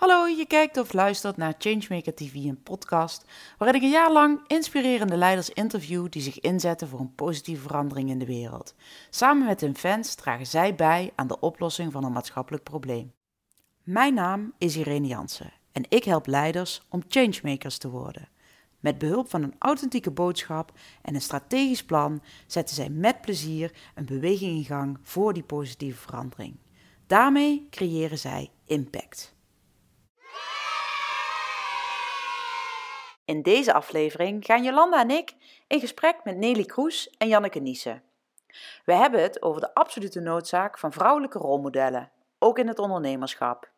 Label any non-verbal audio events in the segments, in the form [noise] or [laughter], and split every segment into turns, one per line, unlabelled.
Hallo, je kijkt of luistert naar Changemaker TV, een podcast waarin ik een jaar lang inspirerende leiders interview die zich inzetten voor een positieve verandering in de wereld. Samen met hun fans dragen zij bij aan de oplossing van een maatschappelijk probleem. Mijn naam is Irene Jansen en ik help leiders om changemakers te worden. Met behulp van een authentieke boodschap en een strategisch plan zetten zij met plezier een beweging in gang voor die positieve verandering. Daarmee creëren zij impact. In deze aflevering gaan Jolanda en ik in gesprek met Nelly Kroes en Janneke Niesen. We hebben het over de absolute noodzaak van vrouwelijke rolmodellen, ook in het ondernemerschap.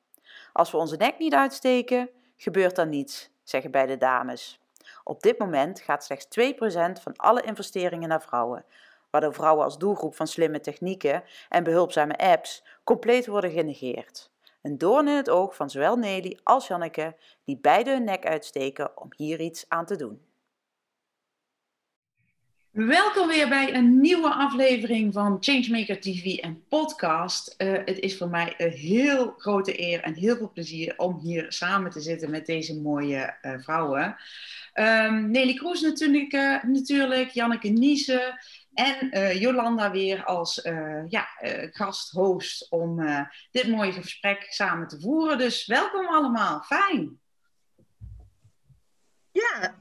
Als we onze nek niet uitsteken, gebeurt er niets, zeggen beide dames. Op dit moment gaat slechts 2% van alle investeringen naar vrouwen, waardoor vrouwen als doelgroep van slimme technieken en behulpzame apps compleet worden genegeerd. Een doorn in het oog van zowel Nelly als Janneke, die beide hun nek uitsteken om hier iets aan te doen. Welkom weer bij een nieuwe aflevering van Changemaker TV en podcast. Uh, het is voor mij een heel grote eer en heel veel plezier om hier samen te zitten met deze mooie uh, vrouwen. Um, Nelly Kroes natuurlijk, uh, natuurlijk Janneke Niesen, en uh, Jolanda weer als uh, ja, uh, gasthost om dit mooie gesprek samen te voeren. Dus welkom allemaal, fijn.
Ja,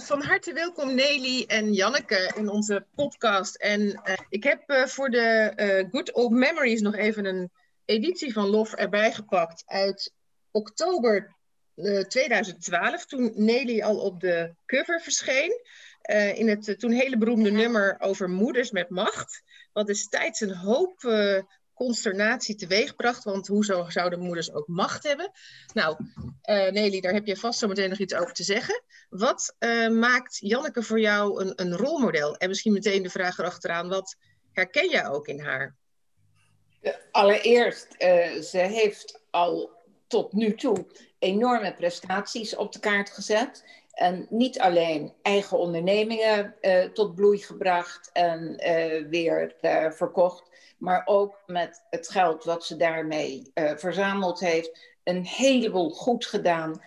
van harte welkom Nelly en Janneke in onze podcast. En ik heb voor de Good Old Memories nog even een editie van Lof erbij gepakt uit oktober 2012, toen Nelly al op de cover verscheen. Uh, in het uh, toen hele beroemde nummer over moeders met macht. Wat destijds een hoop uh, consternatie teweegbracht. Want hoezo zouden moeders ook macht hebben? Nou, Nelly, daar heb je vast zo meteen nog iets over te zeggen. Wat maakt Janneke voor jou een, een rolmodel? En misschien meteen de vraag erachteraan, wat herken jij ook in haar?
Allereerst, ze heeft al tot nu toe enorme prestaties op de kaart gezet. En niet alleen eigen ondernemingen uh, tot bloei gebracht en uh, weer uh, verkocht, maar ook met het geld wat ze daarmee verzameld heeft, een heleboel goed gedaan.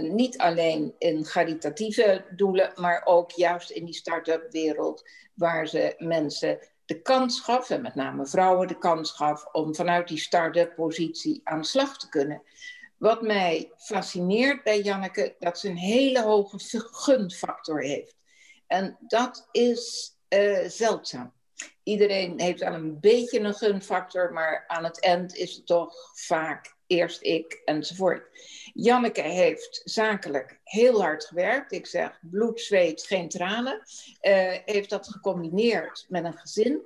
niet alleen in caritatieve doelen, maar ook juist in die start-up wereld, waar ze mensen de kans gaf, en met name vrouwen de kans gaf, om vanuit die start-up positie aan de slag te kunnen. Wat mij fascineert bij Janneke, dat ze een hele hoge gunfactor heeft. En dat is uh, zeldzaam. Iedereen heeft wel een beetje een gunfactor, maar aan het eind is het toch vaak eerst ik enzovoort. Janneke heeft zakelijk heel hard gewerkt. Ik zeg bloed, zweet, geen tranen. Uh, heeft dat gecombineerd met een gezin.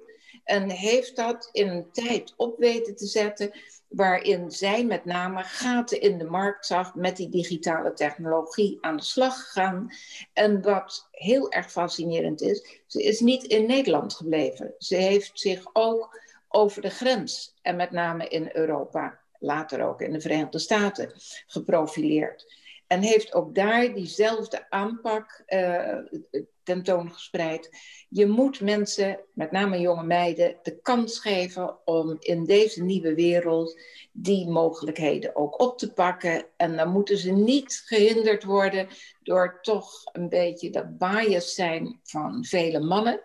En heeft dat in een tijd op weten te zetten waarin zij met name gaten in de markt zag met die digitale technologie aan de slag gegaan. En wat heel erg fascinerend is, ze is niet in Nederland gebleven. Ze heeft zich ook over de grens en met name in Europa, later ook in de Verenigde Staten, geprofileerd. En heeft ook daar diezelfde aanpak uh, tentoongespreid. Je moet mensen, met name jonge meiden, de kans geven om in deze nieuwe wereld die mogelijkheden ook op te pakken. En dan moeten ze niet gehinderd worden door toch een beetje dat bias zijn van vele mannen.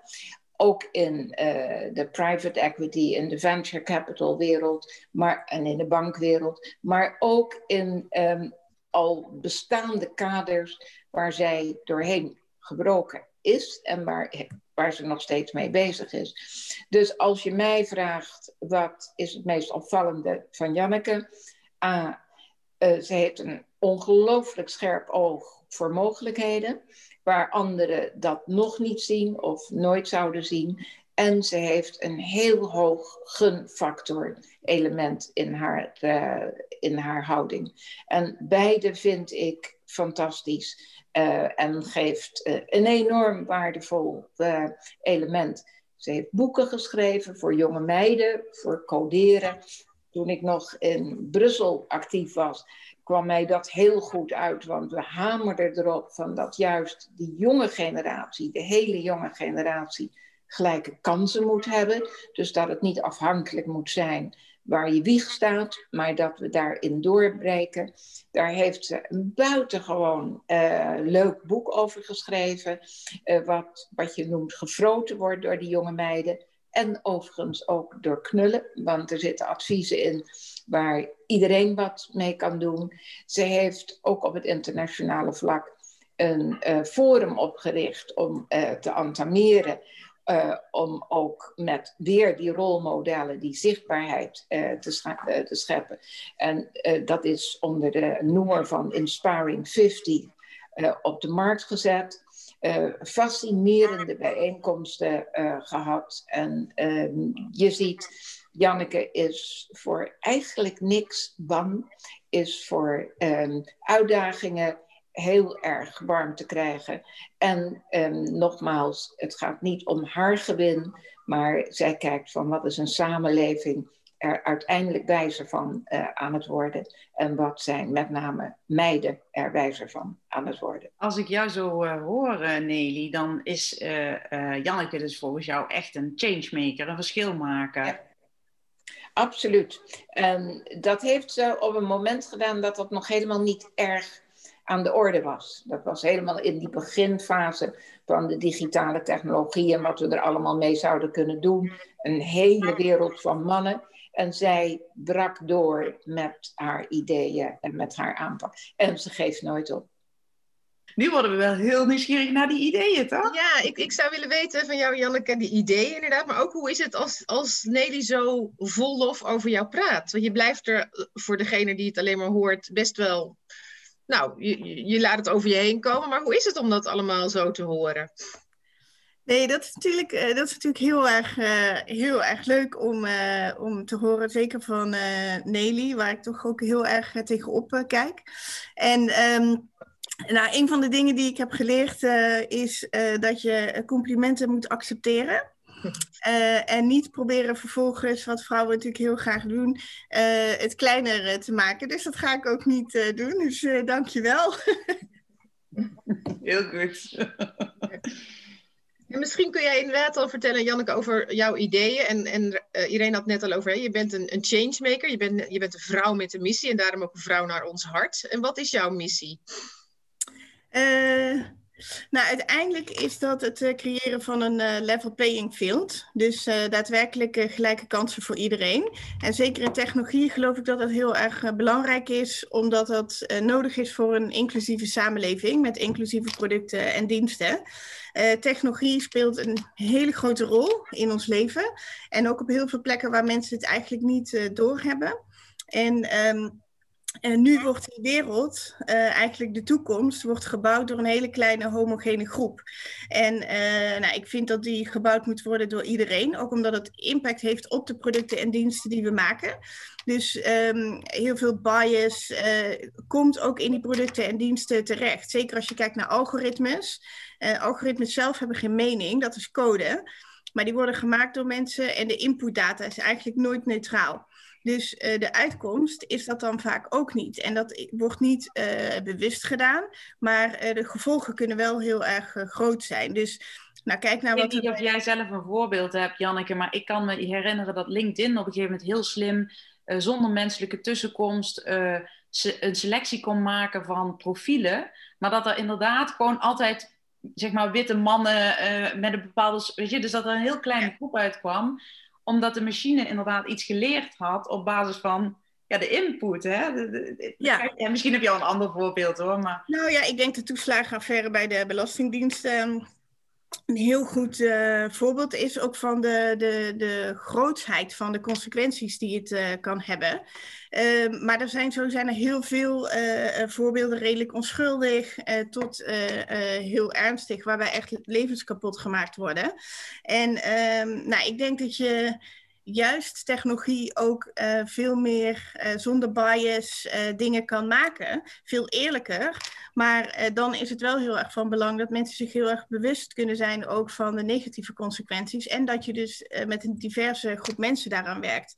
Ook in uh, de private equity en de venture capital wereld maar, en in de bankwereld, maar ook in um, al bestaande kaders waar zij doorheen gebroken is en waar, waar ze nog steeds mee bezig is. Dus als je mij vraagt wat is het meest opvallende van Janneke, uh, uh, ze heeft een ongelooflijk scherp oog voor mogelijkheden, waar anderen dat nog niet zien of nooit zouden zien. En ze heeft een heel hoog gunfactor element in haar, uh, in haar houding. En beide vind ik fantastisch. Uh, en geeft uh, een enorm waardevol element. Ze heeft boeken geschreven voor jonge meiden, voor coderen. Toen ik nog in Brussel actief was, kwam mij dat heel goed uit. Want we hamerden erop van dat juist die jonge generatie, de hele jonge generatie, gelijke kansen moet hebben. Dus dat het niet afhankelijk moet zijn waar je wieg staat, maar dat we daarin doorbreken. Daar heeft ze een buitengewoon uh, leuk boek over geschreven, uh, wat, wat je noemt gefroten wordt door die jonge meiden. En overigens ook door knullen, want er zitten adviezen in waar iedereen wat mee kan doen. Ze heeft ook op het internationale vlak een uh, forum opgericht om te antameren uh, om ook met weer die rolmodellen, die zichtbaarheid uh, te, uh, te, scheppen. En dat is onder de noemer van Inspiring 50 op de markt gezet. fascinerende bijeenkomsten gehad. En ehm, je ziet, Janneke is voor eigenlijk niks bang, is voor um, uitdagingen heel erg warm te krijgen. En um, nogmaals, het gaat niet om haar gewin, maar zij kijkt van wat is een samenleving er uiteindelijk wijzer van uh, aan het worden. En wat zijn met name meiden er wijzer van aan het worden.
Als ik jou zo uh, hoor, uh, Nelly, dan is Janneke dus volgens jou echt een changemaker, een verschilmaker. Ja.
Absoluut. En dat heeft ze op een moment gedaan dat dat nog helemaal niet erg aan de orde was. Dat was helemaal in die beginfase van de digitale technologie en wat we er allemaal mee zouden kunnen doen. Een hele wereld van mannen. En zij brak door met haar ideeën en met haar aanpak. En ze geeft nooit op.
Nu worden we wel heel nieuwsgierig naar die ideeën, toch?
Ja, ik, ik zou willen weten van jou, Janneke, die ideeën inderdaad. Maar ook hoe is het als, als Nelly zo vol lof over jou praat? Want je blijft er, voor degene die het alleen maar hoort, best wel nou, je, je laat het over je heen komen, maar hoe is het om dat allemaal zo te horen?
Nee, dat is natuurlijk, eh, dat is natuurlijk heel, erg, uh, heel erg leuk om, uh, om te horen. Zeker van Nelly, waar ik toch ook heel erg tegenop kijk. En um, nou, een van de dingen die ik heb geleerd is dat je complimenten moet accepteren. Uh, en niet proberen vervolgens, wat vrouwen natuurlijk heel graag doen, uh, het kleiner uh, te maken. Dus dat ga ik ook niet doen. Dus dank je wel.
heel goed.
En misschien kun jij inderdaad al vertellen, Janneke, over jouw ideeën. En, en Irene had net al over, hè? je bent een, een changemaker, je bent, je bent een vrouw met een missie en daarom ook een vrouw naar ons hart. En wat is jouw missie?
Nou, uiteindelijk is dat het uh, creëren van een uh, level playing field. Dus uh, daadwerkelijk gelijke kansen voor iedereen. En zeker in technologie geloof ik dat dat heel erg belangrijk is, omdat dat nodig is voor een inclusieve samenleving met inclusieve producten en diensten. technologie speelt een hele grote rol in ons leven. En ook op heel veel plekken waar mensen het eigenlijk niet doorhebben. En um, en nu wordt die wereld, uh, eigenlijk de toekomst, wordt gebouwd door een hele kleine homogene groep. En uh, nou, ik vind dat die gebouwd moet worden door iedereen, ook omdat het impact heeft op de producten en diensten die we maken. Dus um, heel veel bias uh, komt ook in die producten en diensten terecht. Zeker als je kijkt naar algoritmes. algoritmes zelf hebben geen mening, dat is code. Maar die worden gemaakt door mensen en de inputdata is eigenlijk nooit neutraal. Dus uh, de uitkomst is dat dan vaak ook niet. En dat wordt niet uh, bewust gedaan, maar uh, de gevolgen kunnen wel heel erg groot zijn. Dus nou, kijk naar
wat.
Ik
weet niet of jij zelf een voorbeeld hebt, Janneke, maar ik kan me herinneren dat LinkedIn op een gegeven moment heel slim, zonder menselijke tussenkomst, een selectie kon maken van profielen. Maar dat er inderdaad gewoon altijd zeg maar witte mannen met een bepaalde. Weet je, dus dat er een heel kleine groep uitkwam omdat de machine inderdaad iets geleerd had op basis van ja, de input. Hè? ja. ja. Misschien heb je al een ander voorbeeld hoor. Maar...
Nou ja, ik denk de toeslagenaffaire bij de Belastingdienst ehm, een heel goed uh, voorbeeld is ook van de, de, de grootsheid van de consequenties die het uh, kan hebben. Uh, maar er zijn, zo zijn er heel veel eh, voorbeelden, redelijk onschuldig tot heel ernstig, waarbij echt levens kapot gemaakt worden. En ehm, nou, ik denk dat je juist technologie ook uh, veel meer uh, zonder bias uh, dingen kan maken. Veel eerlijker. Maar dan is het wel heel erg van belang dat mensen zich heel erg bewust kunnen zijn ook van de negatieve consequenties. En dat je dus met een diverse groep mensen daaraan werkt.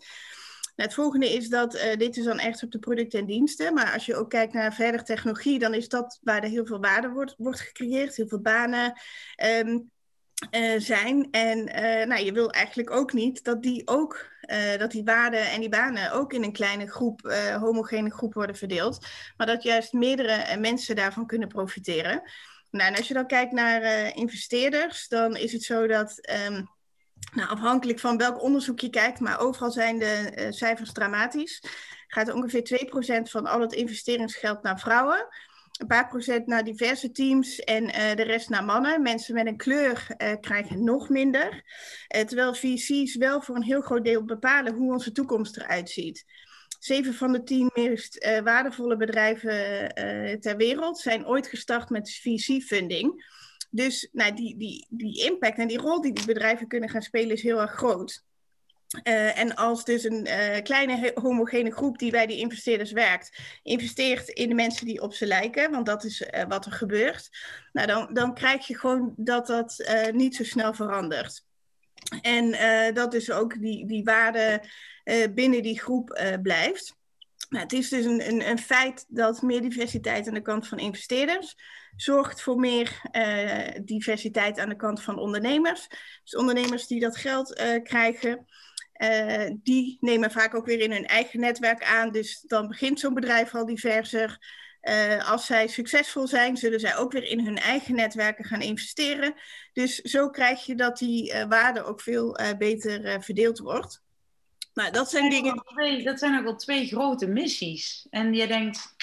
Nou, het volgende is dat dit is dan echt op de producten en diensten. Maar als je ook kijkt naar verder technologie, dan is dat waar er heel veel waarde wordt, wordt gecreëerd, heel veel banen. Um, zijn. En nou, je wil eigenlijk ook niet dat die ook dat die waarden en die banen ook in een kleine groep, homogene groep worden verdeeld. Maar dat juist meerdere mensen daarvan kunnen profiteren. Nou, en als je dan kijkt naar investeerders, dan is het zo dat um, nou, afhankelijk van welk onderzoek je kijkt, maar overal zijn de cijfers dramatisch. Gaat ongeveer 2% van al het investeringsgeld naar vrouwen, een paar procent naar diverse teams en uh, de rest naar mannen. Mensen met een kleur uh, krijgen nog minder. terwijl VC's wel voor een heel groot deel bepalen hoe onze toekomst eruit ziet. Zeven van de tien meest waardevolle bedrijven ter wereld zijn ooit gestart met VC-funding. Dus nou, die, die, die impact en die rol die die bedrijven kunnen gaan spelen is heel erg groot. Uh, en als dus een uh, kleine homogene groep die bij die investeerders werkt, investeert in de mensen die op ze lijken, want dat is uh, wat er gebeurt, nou dan, dan krijg je gewoon dat dat niet zo snel verandert. En dat dus ook die, die waarde binnen die groep blijft. Nou, het is dus een, een, een, feit dat meer diversiteit aan de kant van investeerders zorgt voor meer diversiteit aan de kant van ondernemers. Dus ondernemers die dat geld krijgen, uh, die nemen vaak ook weer in hun eigen netwerk aan. Dus dan begint zo'n bedrijf al diverser. als zij succesvol zijn, zullen zij ook weer in hun eigen netwerken gaan investeren. Dus zo krijg je dat die waarde ook veel beter verdeeld wordt.
Nou, dat zijn dingen. Twee, dat zijn ook wel twee grote missies. En je denkt,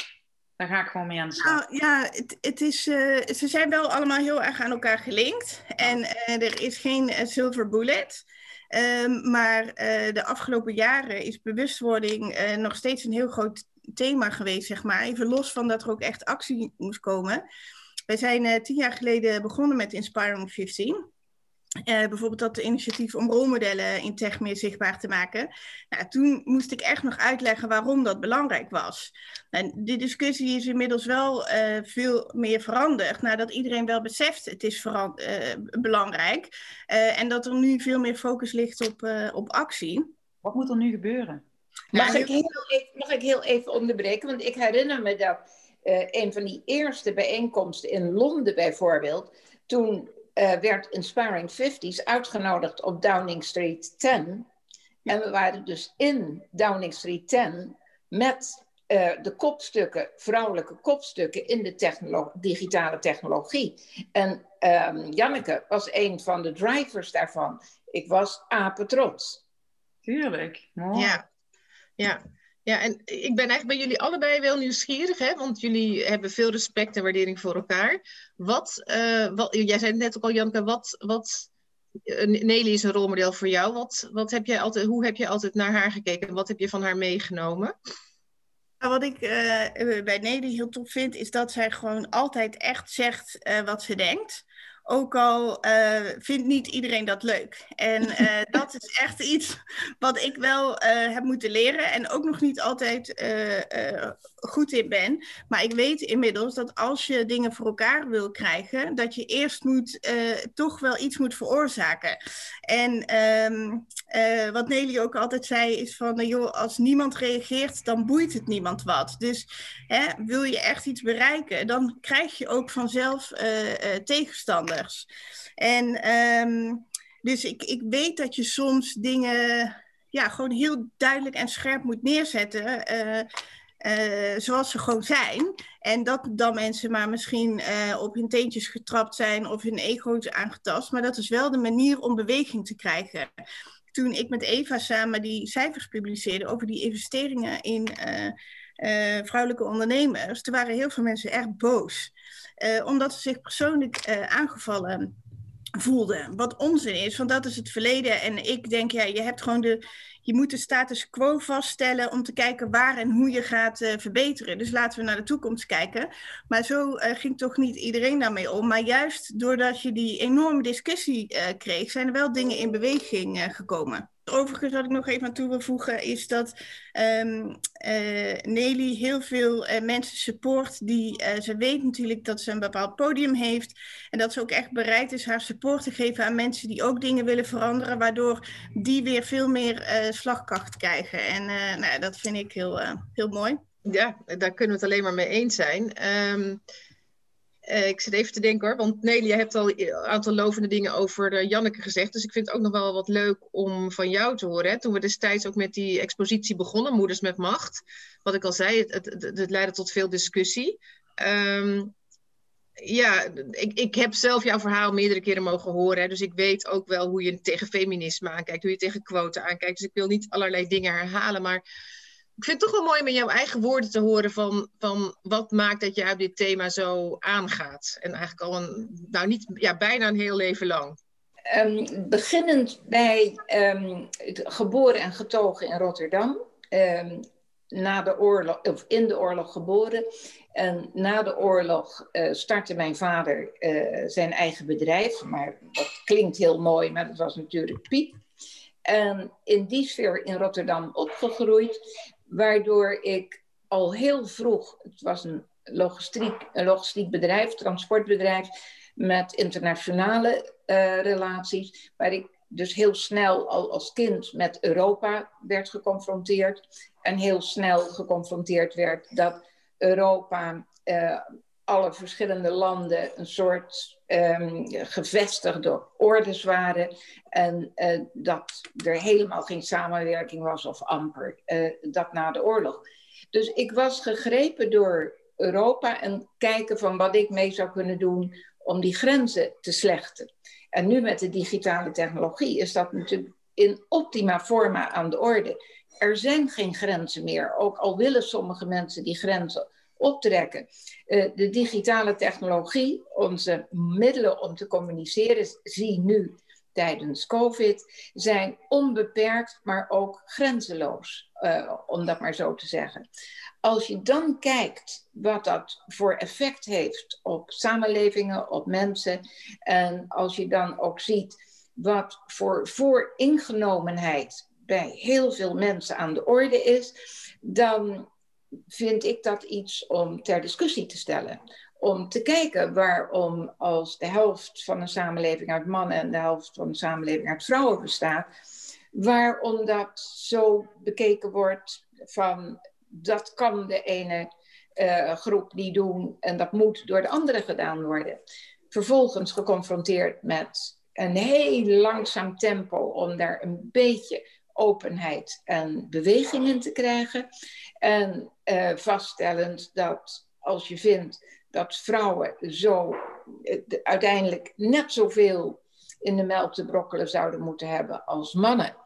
daar ga ik gewoon mee aan de slag.
Nou, ja, het, het is, uh, ze zijn wel allemaal heel erg aan elkaar gelinkt. En uh, er is geen uh, silver bullet. Um, maar de afgelopen jaren is bewustwording nog steeds een heel groot thema geweest, zeg maar. Even los van dat er ook echt actie moest komen. Wij zijn tien jaar geleden begonnen met Inspiring 15. Uh, bijvoorbeeld dat initiatief om rolmodellen in tech meer zichtbaar te maken. Nou, toen moest ik echt nog uitleggen waarom dat belangrijk was. En die discussie is inmiddels wel uh, veel meer veranderd. Nadat iedereen wel beseft het is uh, belangrijk. en dat er nu veel meer focus ligt op, op actie.
Wat moet er nu gebeuren?
Mag, ik, heel even, mag ik heel even onderbreken? Want ik herinner me dat een van die eerste bijeenkomsten in Londen bijvoorbeeld... toen uh, werd Inspiring 50s uitgenodigd op Downing Street 10. En we waren dus in Downing Street 10 met uh, de kopstukken, vrouwelijke kopstukken in de technolo digitale technologie. En um, Janneke was een van de drivers daarvan. Ik was apetrots.
Tuurlijk.
Ja, ja. Ja, en ik ben eigenlijk bij jullie allebei wel nieuwsgierig, hè? want jullie hebben veel respect en waardering voor elkaar. Wat, uh, wat jij zei net ook al, Janke, wat, wat uh, Nelly is een rolmodel voor jou. Wat, wat heb jij altijd, hoe heb je altijd naar haar gekeken en wat heb je van haar meegenomen?
Nou, wat ik uh, bij Nelly heel tof vind, is dat zij gewoon altijd echt zegt wat ze denkt. Ook al uh, vindt niet iedereen dat leuk. En uh, [laughs] dat is echt iets wat ik wel uh, heb moeten leren en ook nog niet altijd goed in ben. Maar ik weet inmiddels dat als je dingen voor elkaar wil krijgen, dat je eerst moet, toch wel iets moet veroorzaken. En um, wat Nelly ook altijd zei is van, joh, als niemand reageert, dan boeit het niemand wat. Dus hè, wil je echt iets bereiken, dan krijg je ook vanzelf tegenstand. En um, dus ik, ik weet dat je soms dingen ja, gewoon heel duidelijk en scherp moet neerzetten. Uh, uh, zoals ze gewoon zijn. En dat dan mensen maar misschien uh, op hun teentjes getrapt zijn of hun ego's aangetast. Maar dat is wel de manier om beweging te krijgen. Toen ik met Eva samen die cijfers publiceerde over die investeringen in vrouwelijke ondernemers, toen waren heel veel mensen echt boos. Uh, omdat ze zich persoonlijk uh, aangevallen voelden. Wat onzin is, want dat is het verleden. En ik denk, ja, je hebt gewoon de. Je moet de status quo vaststellen om te kijken waar en hoe je gaat uh, verbeteren. Dus laten we naar de toekomst kijken. Maar zo ging toch niet iedereen daarmee om. Maar juist doordat je die enorme discussie kreeg, zijn er wel dingen in beweging gekomen overigens wat ik nog even aan toe wil voegen is dat um, Nelly heel veel uh, mensen support die uh, ze weet natuurlijk dat ze een bepaald podium heeft en dat ze ook echt bereid is haar support te geven aan mensen die ook dingen willen veranderen, waardoor die weer veel meer slagkracht krijgen. En nou, dat vind ik heel, heel mooi.
Ja, daar kunnen we het alleen maar mee eens zijn. Um, uh, ik zit even te denken hoor, want Nelly, je hebt al een aantal lovende dingen over uh, Janneke gezegd. Dus ik vind het ook nog wel wat leuk om van jou te horen. Hè? Toen we destijds ook met die expositie begonnen, Moeders met Macht. Wat ik al zei, het, het, leidde tot veel discussie. Um, ja, ik, ik heb zelf jouw verhaal meerdere keren mogen horen. Hè, dus ik weet ook wel hoe je tegen feminisme aankijkt, hoe je tegen quoten aankijkt. Dus ik wil niet allerlei dingen herhalen. Maar ik vind het toch wel mooi met jouw eigen woorden te horen van, van wat maakt dat op dit thema zo aangaat. En eigenlijk al een, nou niet, ja, bijna een heel leven lang.
Um, beginnend bij um, geboren en getogen in Rotterdam. Um, na de oorlog, of in de oorlog geboren. En na de oorlog uh, startte mijn vader uh, zijn eigen bedrijf. Maar dat klinkt heel mooi, maar dat was natuurlijk Piep. En in die sfeer in Rotterdam opgegroeid, waardoor ik al heel vroeg, het was een logistiek, een logistiek bedrijf, transportbedrijf, met internationale uh, relaties, waar ik dus heel snel al als kind met Europa werd geconfronteerd en heel snel geconfronteerd werd dat Europa, uh, alle verschillende landen, een soort um, gevestigde orders waren. En uh, dat er helemaal geen samenwerking was of amper. Uh, dat na de oorlog. Dus ik was gegrepen door Europa en kijken van wat ik mee zou kunnen doen om die grenzen te slechten. En nu met de digitale technologie is dat natuurlijk in optima forma aan de orde. Er zijn geen grenzen meer, ook al willen sommige mensen die grenzen optrekken. Uh, de digitale technologie, onze middelen om te communiceren, zie nu tijdens COVID, zijn onbeperkt, maar ook grenzeloos, uh, om dat maar zo te zeggen. Als je dan kijkt wat dat voor effect heeft op samenlevingen, op mensen, en als je dan ook ziet wat voor vooringenomenheid bij heel veel mensen aan de orde is, dan vind ik dat iets om ter discussie te stellen. Om te kijken waarom als de helft van een samenleving uit mannen en de helft van een samenleving uit vrouwen bestaat, waarom dat zo bekeken wordt van dat kan de ene uh, groep niet doen en dat moet door de andere gedaan worden. Vervolgens geconfronteerd met een heel langzaam tempo om daar een beetje openheid en beweging in te krijgen. En uh, vaststellend dat als je vindt dat vrouwen zo uh, uiteindelijk net zoveel in de melk te brokkelen zouden moeten hebben als mannen.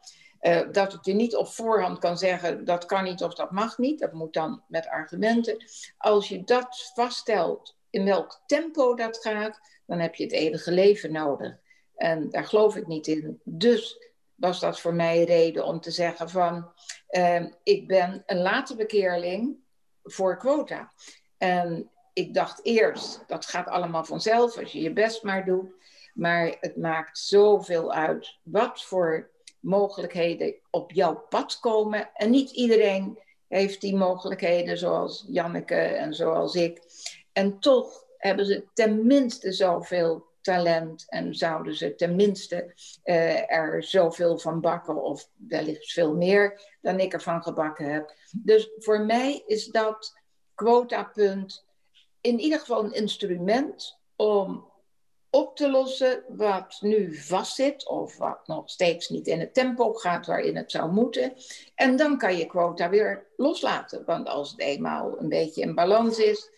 Uh, dat het je niet op voorhand kan zeggen dat kan niet of dat mag niet. Dat moet dan met argumenten. Als je dat vaststelt in welk tempo dat gaat, dan heb je het eeuwige leven nodig. En daar geloof ik niet in. Dus was dat voor mij reden om te zeggen van uh, ik ben een late bekeerling voor quota. En ik dacht eerst, dat gaat allemaal vanzelf als je je best maar doet. Maar het maakt zoveel uit wat voor mogelijkheden op jouw pad komen. En niet iedereen heeft die mogelijkheden zoals Janneke en zoals ik. En toch hebben ze tenminste zoveel talent en zouden ze tenminste uh, er zoveel van bakken of wellicht veel meer dan ik ervan gebakken heb. Dus voor mij is dat quotapunt in ieder geval een instrument om op te lossen wat nu vastzit of wat nog steeds niet in het tempo gaat waarin het zou moeten. En dan kan je quota weer loslaten, want als het eenmaal een beetje in balans is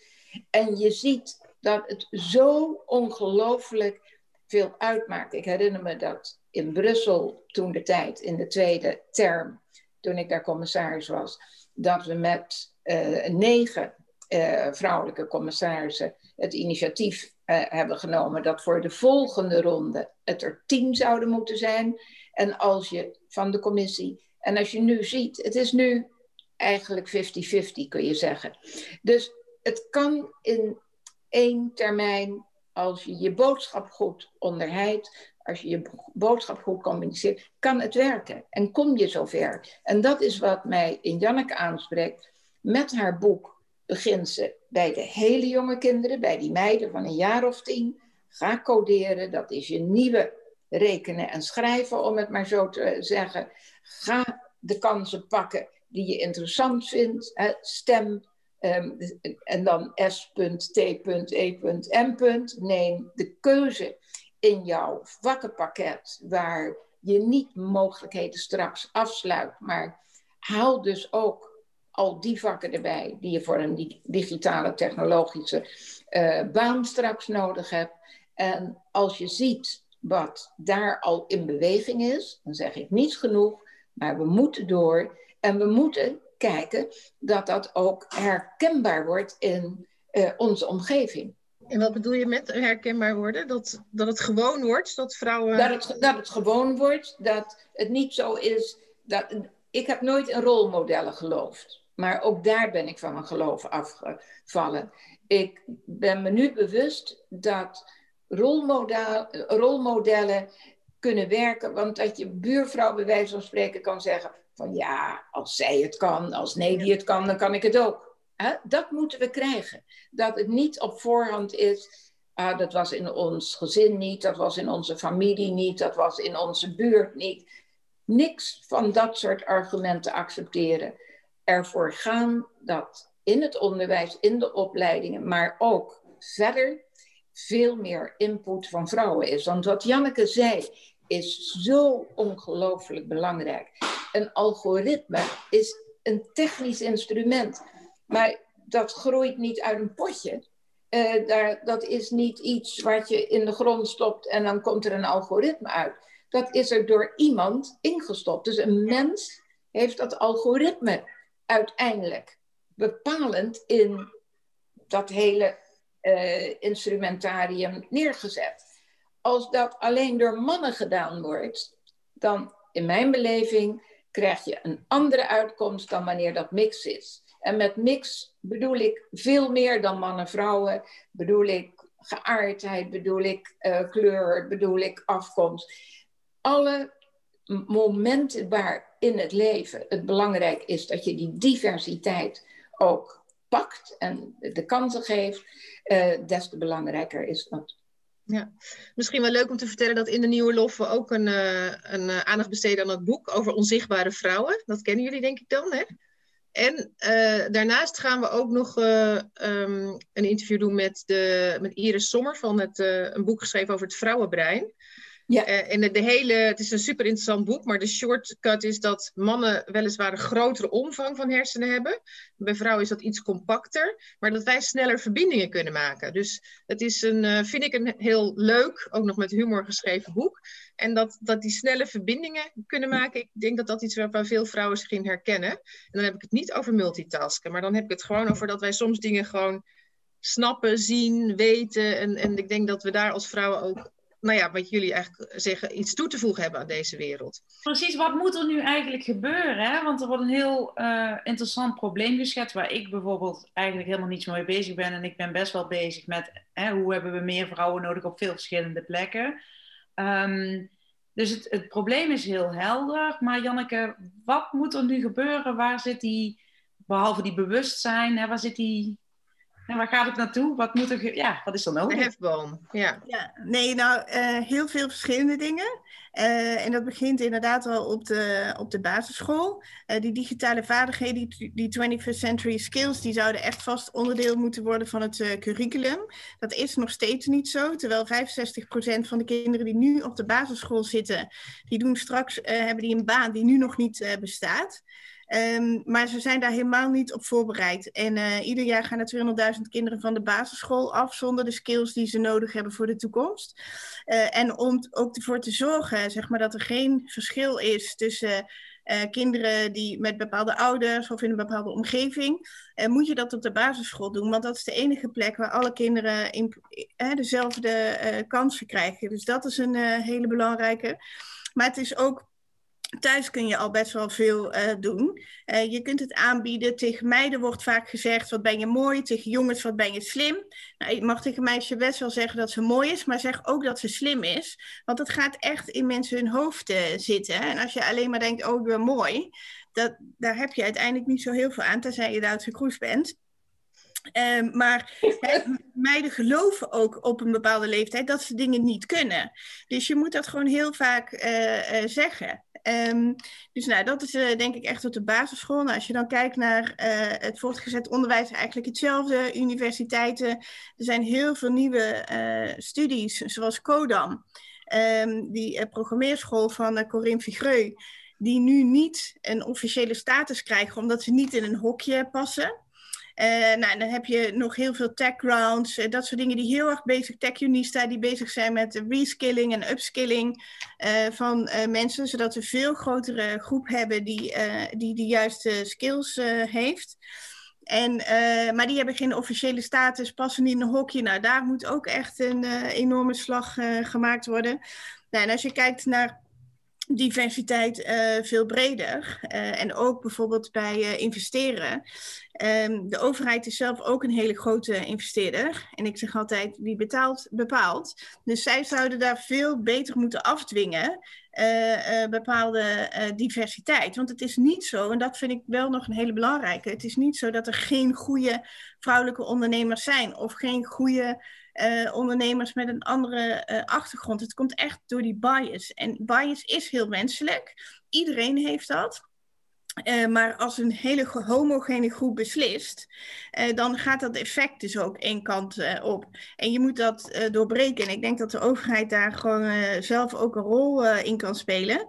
en je ziet dat het zo ongelooflijk veel uitmaakt. Ik herinner me dat in Brussel toen de tijd, in de tweede term, toen ik daar commissaris was, dat we met uh, negen uh, vrouwelijke commissarissen het initiatief uh, hebben genomen dat voor de volgende ronde het er tien zouden moeten zijn. En als je van de commissie, en als je nu ziet, het is nu eigenlijk 50-50 kun je zeggen. Dus het kan in één termijn, als je je boodschap goed onderheidt, als je je boodschap goed communiceert, kan het werken en kom je zover. En dat is wat mij in Janneke aanspreekt. Met haar boek begint ze bij de hele jonge kinderen, bij die meiden van een jaar of tien. Ga coderen, dat is je nieuwe rekenen en schrijven, om het maar zo te zeggen. Ga de kansen pakken die je interessant vindt. Stem Ehm, en dan S.T.E.M. Neem de keuze in jouw vakkenpakket waar je niet mogelijkheden straks afsluit, maar haal dus ook al die vakken erbij die je voor een digitale technologische uh, baan straks nodig hebt. En als je ziet wat daar al in beweging is, dan zeg ik niet genoeg, maar we moeten door en we moeten kijken dat dat ook herkenbaar wordt in uh, onze omgeving.
En wat bedoel je met herkenbaar worden? Dat, dat het gewoon wordt, dat vrouwen...
Dat het, dat het gewoon wordt, dat het niet zo is... Dat, ik heb nooit in rolmodellen geloofd. Maar ook daar ben ik van mijn geloof afgevallen. Ik ben me nu bewust dat rolmodel, rolmodellen kunnen werken. Want dat je buurvrouw bij wijze van spreken kan zeggen... van ja, als zij het kan, als Nelly het kan, dan kan ik het ook. Dat moeten we krijgen. Dat het niet op voorhand is, ah, dat was in ons gezin niet, dat was in onze familie niet, dat was in onze buurt niet. Niks van dat soort argumenten accepteren. Ervoor gaan dat in het onderwijs, in de opleidingen, maar ook verder veel meer input van vrouwen is. Want wat Janneke zei, is zo ongelooflijk belangrijk. Een algoritme is een technisch instrument. Maar dat groeit niet uit een potje. Uh, daar, dat is niet iets wat je in de grond stopt en dan komt er een algoritme uit. Dat is er door iemand ingestopt. Dus een mens heeft dat algoritme uiteindelijk bepalend in dat hele uh, instrumentarium neergezet. Als dat alleen door mannen gedaan wordt, dan in mijn beleving krijg je een andere uitkomst dan wanneer dat mix is. En met mix bedoel ik veel meer dan mannen vrouwen. Bedoel ik geaardheid, bedoel ik uh, kleur, bedoel ik afkomst. Alle momenten waar in het leven het belangrijk is dat je die diversiteit ook pakt en de kansen geeft, uh, des te belangrijker is dat.
Ja, misschien wel leuk om te vertellen dat in de Nieuwe Lof we ook een, uh, een aandacht besteden aan het boek over onzichtbare vrouwen. Dat kennen jullie denk ik dan, hè? En uh, daarnaast gaan we ook nog um, een interview doen met, de, met Iris Sommer van het, een boek geschreven over het vrouwenbrein. Ja. en de, hele, het is een super interessant boek, maar de shortcut is dat mannen weliswaar een grotere omvang van hersenen hebben. Bij vrouwen is dat iets compacter, maar dat wij sneller verbindingen kunnen maken. Dus het is een, vind ik een heel leuk, ook nog met humor geschreven boek. En dat, dat die snelle verbindingen kunnen maken, ik denk dat dat iets waar veel vrouwen zich in herkennen. En dan heb ik het niet over multitasken, maar dan heb ik het gewoon over dat wij soms dingen gewoon snappen, zien, weten. En, en ik denk dat we daar als vrouwen ook, nou ja, wat jullie eigenlijk zeggen, iets toe te voegen hebben aan deze wereld.
Precies, wat moet er nu eigenlijk gebeuren? Hè? Want er wordt een heel uh, interessant probleem geschetst, waar ik bijvoorbeeld eigenlijk helemaal niet zo mee bezig ben. En ik ben best wel bezig met hè, hoe hebben we meer vrouwen nodig op veel verschillende plekken. Um, dus het, het, probleem is heel helder. Maar Janneke, wat moet er nu gebeuren? Waar zit die, behalve die bewustzijn, hè, waar zit die en waar gaat het naartoe? Wat, moet er, ja, wat is er nodig?
De hefboom, ja.
ja nee, nou, uh, heel veel verschillende dingen. Uh, en dat begint inderdaad al op de, op de basisschool. Uh, die digitale vaardigheden, die, die 21st century skills, die zouden echt vast onderdeel moeten worden van het curriculum. Dat is nog steeds niet zo, terwijl 65% van de kinderen die nu op de basisschool zitten, die doen straks, hebben die een baan die nu nog niet bestaat. Um, maar ze zijn daar helemaal niet op voorbereid. En uh, ieder jaar gaan er 200.000 kinderen van de basisschool af zonder de skills die ze nodig hebben voor de toekomst. Uh, en om ook ervoor te zorgen zeg maar, dat er geen verschil is tussen uh, kinderen die met bepaalde ouders of in een bepaalde omgeving, moet je dat op de basisschool doen. Want dat is de enige plek waar alle kinderen in, dezelfde kansen krijgen. Dus dat is een hele belangrijke. Maar het is ook Thuis kun je al best wel veel uh, doen. Uh, je kunt het aanbieden. Tegen meiden wordt vaak gezegd: wat ben je mooi. Tegen jongens: wat ben je slim. Nou, je mag tegen een meisje best wel zeggen dat ze mooi is, maar zeg ook dat ze slim is. Want het gaat echt in mensen hun hoofd uh, zitten. En als je alleen maar denkt: oh, ik ben mooi, dat, daar heb je uiteindelijk niet zo heel veel aan, tenzij je Duitse kroes bent. Uh, maar [laughs] meiden geloven ook op een bepaalde leeftijd dat ze dingen niet kunnen. Dus je moet dat gewoon heel vaak uh, uh, zeggen. Ehm, dus nou, dat is denk ik echt op de basisschool. Nou, als je dan kijkt naar het voortgezet onderwijs, eigenlijk hetzelfde. Universiteiten, er zijn heel veel nieuwe studies, zoals CODAM. Um, die programmeerschool van Corinne Vigreux, die nu niet een officiële status krijgen omdat ze niet in een hokje passen. Uh, nou, dan heb je nog heel veel tech grounds, uh, dat soort dingen die heel erg bezig, tech unista, die bezig zijn met reskilling en upskilling uh, van mensen, zodat we een veel grotere groep hebben die die de juiste skills heeft. En, maar die hebben geen officiële status, passen niet in een hokje. Nou, daar moet ook echt een enorme slag gemaakt worden. Nou, en als je kijkt naar diversiteit uh, veel breder. Uh, en ook bijvoorbeeld bij uh, investeren. Um, de overheid is zelf ook een hele grote investeerder. En ik zeg altijd, wie betaalt, bepaalt. Dus zij zouden daar veel beter moeten afdwingen. Bepaalde diversiteit. Want het is niet zo, en dat vind ik wel nog een hele belangrijke. Het is niet zo dat er geen goede vrouwelijke ondernemers zijn. Of geen goede ondernemers met een andere achtergrond. Het komt echt door die bias. En bias is heel menselijk. Iedereen heeft dat. Uh, maar als een hele homogene groep beslist, dan gaat dat effect dus ook één kant op. En je moet dat doorbreken. En ik denk dat de overheid daar gewoon zelf ook een rol in kan spelen.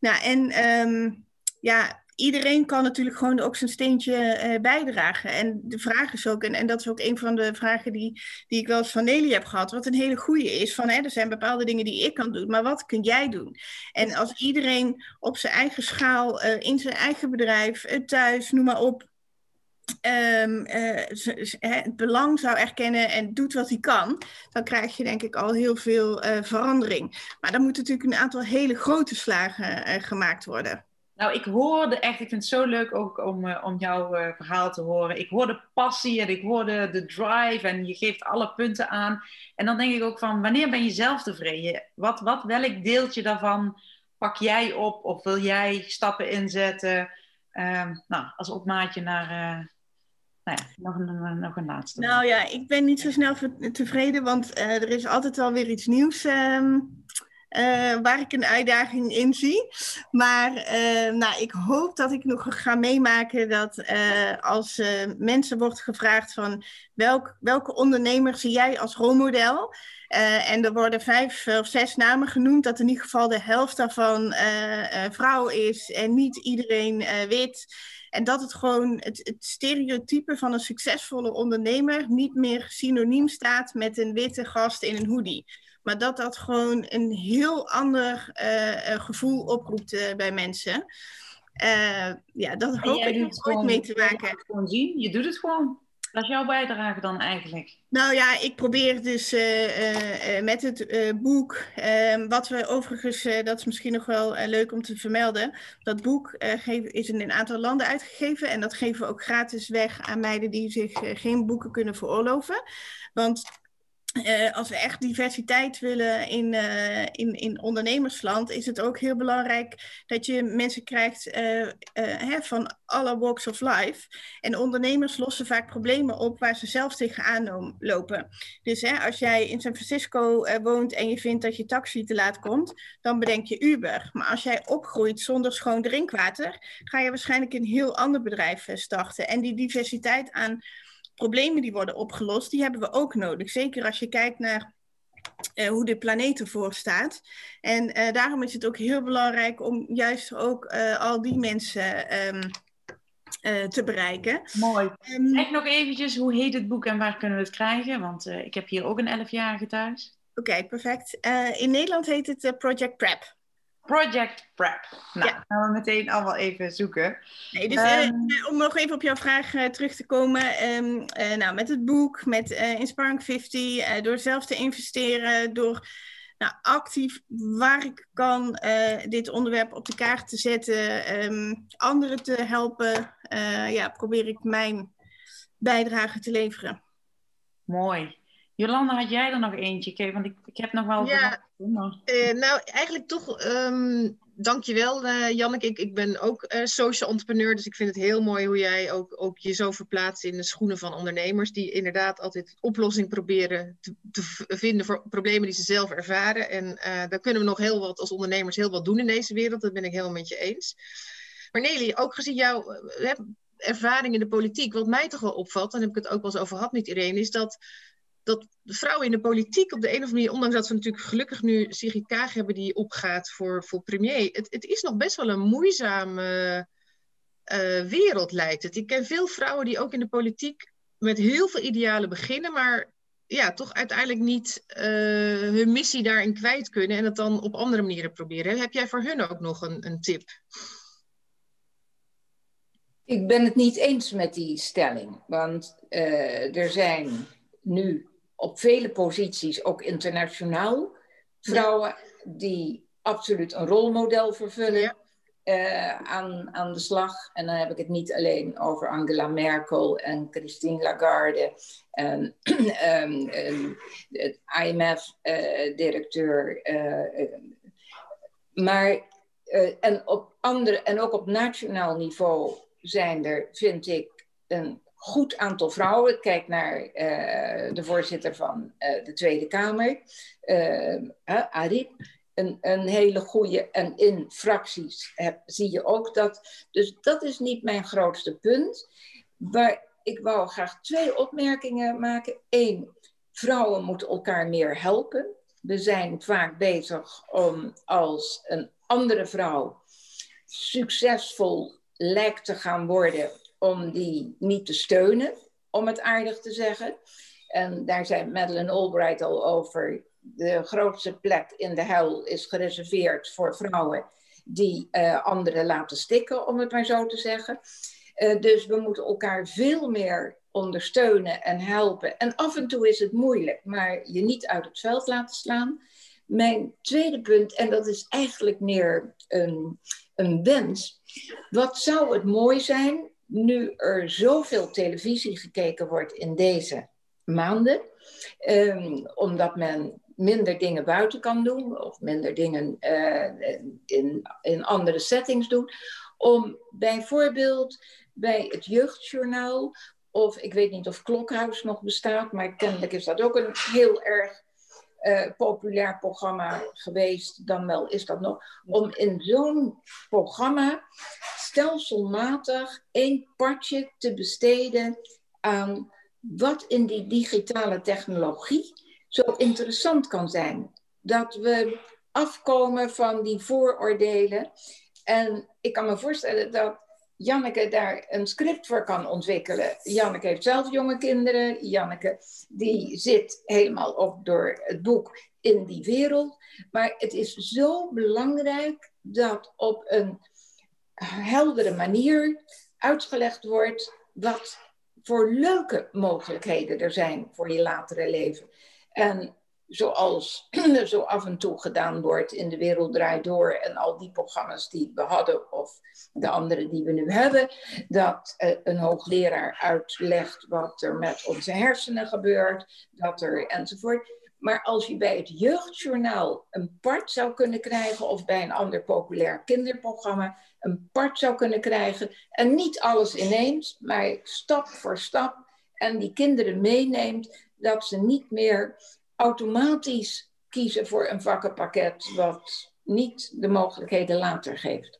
Nou, en um, ja, iedereen kan natuurlijk gewoon ook zijn steentje uh, bijdragen. En de vraag is ook, en, en dat is ook een van de vragen die, die ik wel eens van Nelly heb gehad, wat een hele goede is, van hè, er zijn bepaalde dingen die ik kan doen, maar wat kun jij doen? En als iedereen op zijn eigen schaal, uh, in zijn eigen bedrijf, uh, thuis, noem maar op, uh, het belang zou erkennen en doet wat hij kan, dan krijg je denk ik al heel veel verandering. Maar dan moeten natuurlijk een aantal hele grote slagen gemaakt worden.
Nou, ik hoorde echt, ik vind het zo leuk ook om, uh, om jouw uh, verhaal te horen. Ik hoorde passie en ik hoorde de drive en je geeft alle punten aan. En dan denk ik ook van, wanneer ben je zelf tevreden? Wat, wat, welk deeltje daarvan pak jij op of wil jij stappen inzetten? Uh, nou, als opmaatje naar, uh, nou ja, nog, een, nog een laatste.
Nou ja, ik ben niet zo snel tevreden, want er is altijd wel weer iets nieuws ehm, uh, waar ik een uitdaging in zie. Maar uh, nou, ik hoop dat ik nog ga meemaken dat uh, als mensen wordt gevraagd van welk, welke ondernemer zie jij als rolmodel? en er worden vijf of zes namen genoemd, dat in ieder geval de helft daarvan vrouw is en niet iedereen wit. En dat het gewoon het, het, stereotype van een succesvolle ondernemer niet meer synoniem staat met een witte gast in een hoodie. Maar dat dat gewoon een heel ander uh, gevoel oproept uh, bij mensen. Ja, dat hoop ik nog ooit mee te maken.
Gewoon zien, je doet het gewoon. Wat is jouw bijdrage dan eigenlijk?
Nou ja, ik probeer dus met het boek, ehm, wat we overigens, dat is misschien nog wel leuk om te vermelden, dat boek is in een aantal landen uitgegeven en dat geven we ook gratis weg aan meiden die zich geen boeken kunnen veroorloven. Want uh, als we echt diversiteit willen in, uh, in, in ondernemersland, is het ook heel belangrijk dat je mensen krijgt uh, hè, van alle walks of life. En ondernemers lossen vaak problemen op waar ze zelf tegenaan lopen. Dus hè, als jij in San Francisco woont en je vindt dat je taxi te laat komt, dan bedenk je Uber. Maar als jij opgroeit zonder schoon drinkwater, ga je waarschijnlijk een heel ander bedrijf starten. En die diversiteit aan problemen die worden opgelost, die hebben we ook nodig. Zeker als je kijkt naar uh, hoe de planeet ervoor staat. En uh, daarom is het ook heel belangrijk om juist ook uh, al die mensen um, te bereiken.
Mooi. Um, zeg nog eventjes, hoe heet het boek en waar kunnen we het krijgen? Want ik heb hier ook een 11-jarige thuis.
Oké, okay, perfect. in Nederland heet het Project Prep.
Project Prep. Nou, ja. gaan we meteen allemaal even zoeken.
Nee, dus um, om nog even op jouw vraag uh, terug te komen. Um, uh, nou, met het boek, met Inspiring 50, door zelf te investeren, door nou, actief waar ik kan dit onderwerp op de kaart te zetten, um, anderen te helpen, ja, probeer ik mijn bijdrage te leveren.
Mooi. Jolanda, had jij er nog eentje? Want ik, ik heb nog wel...
Ja, uh, nou, eigenlijk toch um, dankjewel uh, Janneke. Ik, ik ben ook uh, social entrepreneur, dus ik vind het heel mooi hoe jij ook, ook je zo verplaatst in de schoenen van ondernemers die inderdaad altijd oplossing proberen te, te vinden voor problemen die ze zelf ervaren. En daar kunnen we nog heel wat als ondernemers heel wat doen in deze wereld. Dat ben ik helemaal met je eens. Maar Nelly, ook gezien jouw ervaring in de politiek, wat mij toch wel opvalt, en heb ik het ook wel eens over gehad met Irene, is dat dat de vrouwen in de politiek op de een of andere manier, ondanks dat we natuurlijk gelukkig nu Sigrid Kaag hebben die opgaat voor, voor premier, het, het is nog best wel een moeizame uh, wereld, lijkt het. Ik ken veel vrouwen die ook in de politiek met heel veel idealen beginnen, maar ja, toch uiteindelijk niet uh, hun missie daarin kwijt kunnen en het dan op andere manieren proberen. Heb jij voor hun ook nog een, een tip?
Ik ben het niet eens met die stelling, want uh, er zijn nu op vele posities, ook internationaal, vrouwen die absoluut een rolmodel vervullen. Uh, aan, aan de slag. En dan heb ik het niet alleen over Angela Merkel en Christine Lagarde en [clears throat] um, um, het IMF-directeur. Uh, uh, maar en, op andere, en ook op nationaal niveau zijn er, vind ik, een goed aantal vrouwen. Ik kijk naar uh, de voorzitter van uh, de Tweede Kamer, uh, Arip. Een, een, hele goede. En in fracties zie je ook dat. Dus dat is niet mijn grootste punt. Maar ik wou graag twee opmerkingen maken. Eén, vrouwen moeten elkaar meer helpen. We zijn vaak bezig om als een andere vrouw succesvol lijkt te gaan worden om die niet te steunen, om het aardig te zeggen. En daar zei Madeleine Albright al over. De grootste plek in de hel is gereserveerd voor vrouwen die uh, anderen laten stikken, om het maar zo te zeggen. Uh, dus we moeten elkaar veel meer ondersteunen en helpen. En af en toe is het moeilijk, maar je niet uit het veld laten slaan. Mijn tweede punt, en dat is eigenlijk meer een, een wens. Wat zou het mooi zijn nu er zoveel televisie gekeken wordt in deze maanden, um, omdat men minder dingen buiten kan doen of minder dingen uh, in, in andere settings doen, om bijvoorbeeld bij het jeugdjournaal of ik weet niet of Klokhuis nog bestaat, maar kennelijk is dat ook een heel erg uh, populair programma geweest, dan wel is dat nog, om in zo'n programma stelselmatig één partje te besteden aan wat in die digitale technologie zo interessant kan zijn. Dat we afkomen van die vooroordelen. En ik kan me voorstellen dat Janneke daar een script voor kan ontwikkelen. Janneke heeft zelf jonge kinderen. Janneke die zit helemaal op door het boek in die wereld. Maar het is zo belangrijk dat op een heldere manier uitgelegd wordt wat voor leuke mogelijkheden er zijn voor je latere leven. En zoals [clears throat] zo af en toe gedaan wordt in De Wereld Draait Door en al die programma's die we hadden of de andere die we nu hebben, dat uh, een hoogleraar uitlegt wat er met onze hersenen gebeurt, dat er enzovoort. Maar als je bij het jeugdjournaal een part zou kunnen krijgen, of bij een ander populair kinderprogramma een part zou kunnen krijgen, en niet alles ineens, maar stap voor stap, en die kinderen meeneemt, dat ze niet meer automatisch kiezen voor een vakkenpakket wat niet de mogelijkheden later geeft.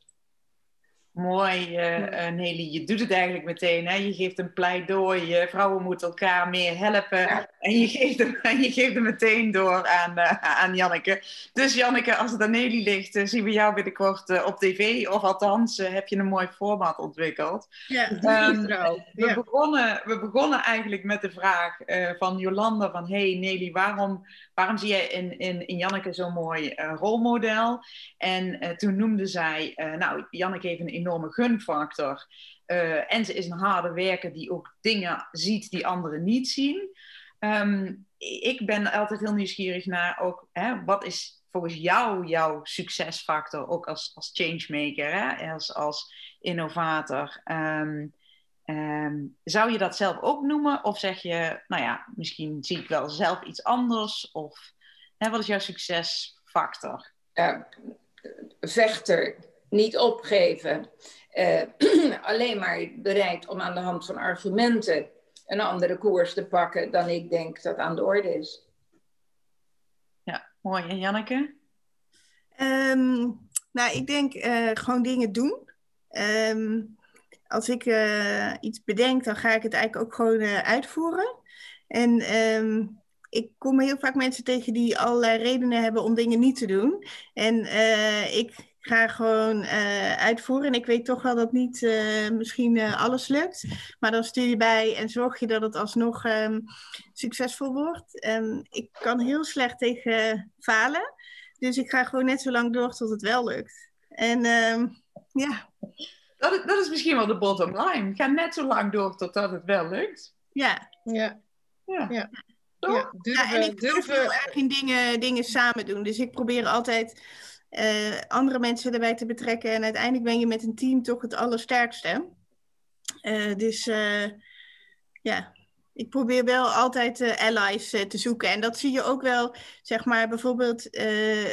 Mooi, uh, Nelly. Je doet het eigenlijk meteen. Hè? Je geeft een pleidooi. Vrouwen moeten elkaar meer helpen. En, je geeft hem, [laughs] je geeft hem meteen door aan, uh, aan Janneke. Dus Janneke, als het aan Nelly ligt, uh, zien we jou binnenkort op tv. Of althans, heb je een mooi format ontwikkeld.
Ja, um,
we, ja. Begonnen, we begonnen eigenlijk met de vraag van Jolanda van... Hey Nelly, waarom, waarom zie jij in, in, in Janneke zo'n mooi rolmodel? En toen noemde zij... nou, Janneke heeft een enorme gunfactor. Uh, en ze is een harde werker die ook dingen ziet die anderen niet zien. Um, ik ben altijd heel nieuwsgierig naar ook, hè, wat is volgens jou jouw succesfactor, ook als, als changemaker, hè, als, als innovator? Um, um, zou je dat zelf ook noemen? Of zeg je, nou ja, misschien zie ik wel zelf iets anders? Of hè, wat is jouw succesfactor?
Vechter, niet opgeven. Uh, [clears throat] alleen maar bereid om aan de hand van argumenten een andere koers te pakken dan ik denk dat aan de orde is.
Ja, mooi. En Janneke?
Um, nou, ik denk uh, gewoon dingen doen. Um, als ik uh, iets bedenk, dan ga ik het eigenlijk ook gewoon uh, uitvoeren. En um, ik kom heel vaak mensen tegen die allerlei redenen hebben om dingen niet te doen. En ik ga gewoon uitvoeren. En ik weet toch wel dat niet misschien alles lukt. Maar dan stuur je bij en zorg je dat het alsnog succesvol wordt. ik kan heel slecht tegen falen. Dus ik ga gewoon net zo lang door tot het wel lukt. En uh, ja.
Dat is, dat is misschien wel de bottom line. Ga net zo lang door totdat het wel lukt.
Ja.
Ja.
Ja. ja. ja. Durven, en ik durf heel erg in dingen, dingen samen doen. Dus ik probeer altijd uh, andere mensen erbij te betrekken. En uiteindelijk ben je met een team toch het allersterkste. Uh, dus uh, ja, ik probeer wel altijd allies te zoeken. En dat zie je ook wel, zeg maar, bijvoorbeeld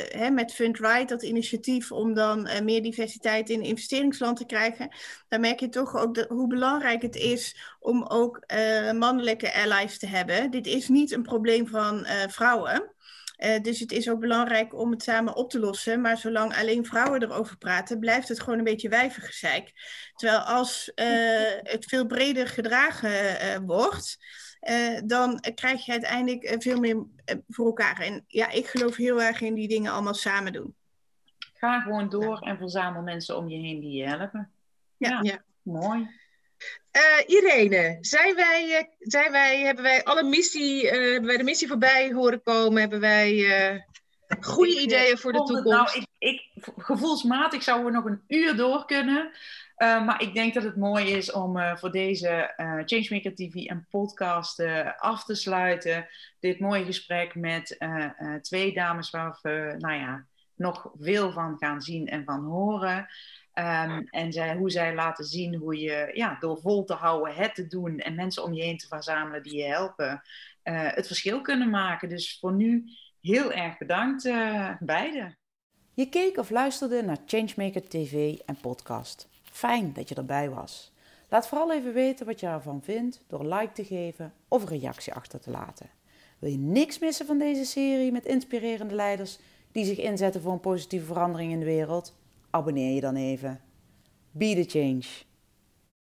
hè, met FundRight, dat initiatief om dan meer diversiteit in investeringsland te krijgen. Daar merk je toch ook hoe belangrijk het is om ook mannelijke allies te hebben. Dit is niet een probleem van vrouwen. Uh, dus het is ook belangrijk om het samen op te lossen. Maar zolang alleen vrouwen erover praten, blijft het gewoon een beetje wijvergezeik. Terwijl als uh, het veel breder gedragen uh, wordt, dan krijg je uiteindelijk veel meer voor elkaar. En ja, ik geloof heel erg in die dingen allemaal samen doen.
Ga gewoon door en verzamel mensen om je heen die je helpen. Ja, ja. ja. mooi.
Uh, Irene, zijn wij, uh, zijn wij, hebben wij alle missie, uh, hebben wij de missie voorbij horen komen? Hebben wij goede ik, ideeën voor de toekomst?
nou, ik, ik, gevoelsmatig zouden we nog een uur door kunnen. maar ik denk dat het mooi is om voor deze Changemaker TV en podcast af te sluiten. Dit mooie gesprek met twee dames waar we nou ja, nog veel van gaan zien en van horen. Um, en zij, hoe zij laten zien hoe je ja, door vol te houden, het te doen en mensen om je heen te verzamelen die je helpen, uh, het verschil kunnen maken. Dus voor nu heel erg bedankt, uh, beiden. Je keek of luisterde naar Changemaker TV en podcast. Fijn dat je erbij was. Laat vooral even weten wat je ervan vindt door like te geven of een reactie achter te laten. Wil je niks missen van deze serie met inspirerende leiders die zich inzetten voor een positieve verandering in de wereld? Abonneer je dan even. Be the change.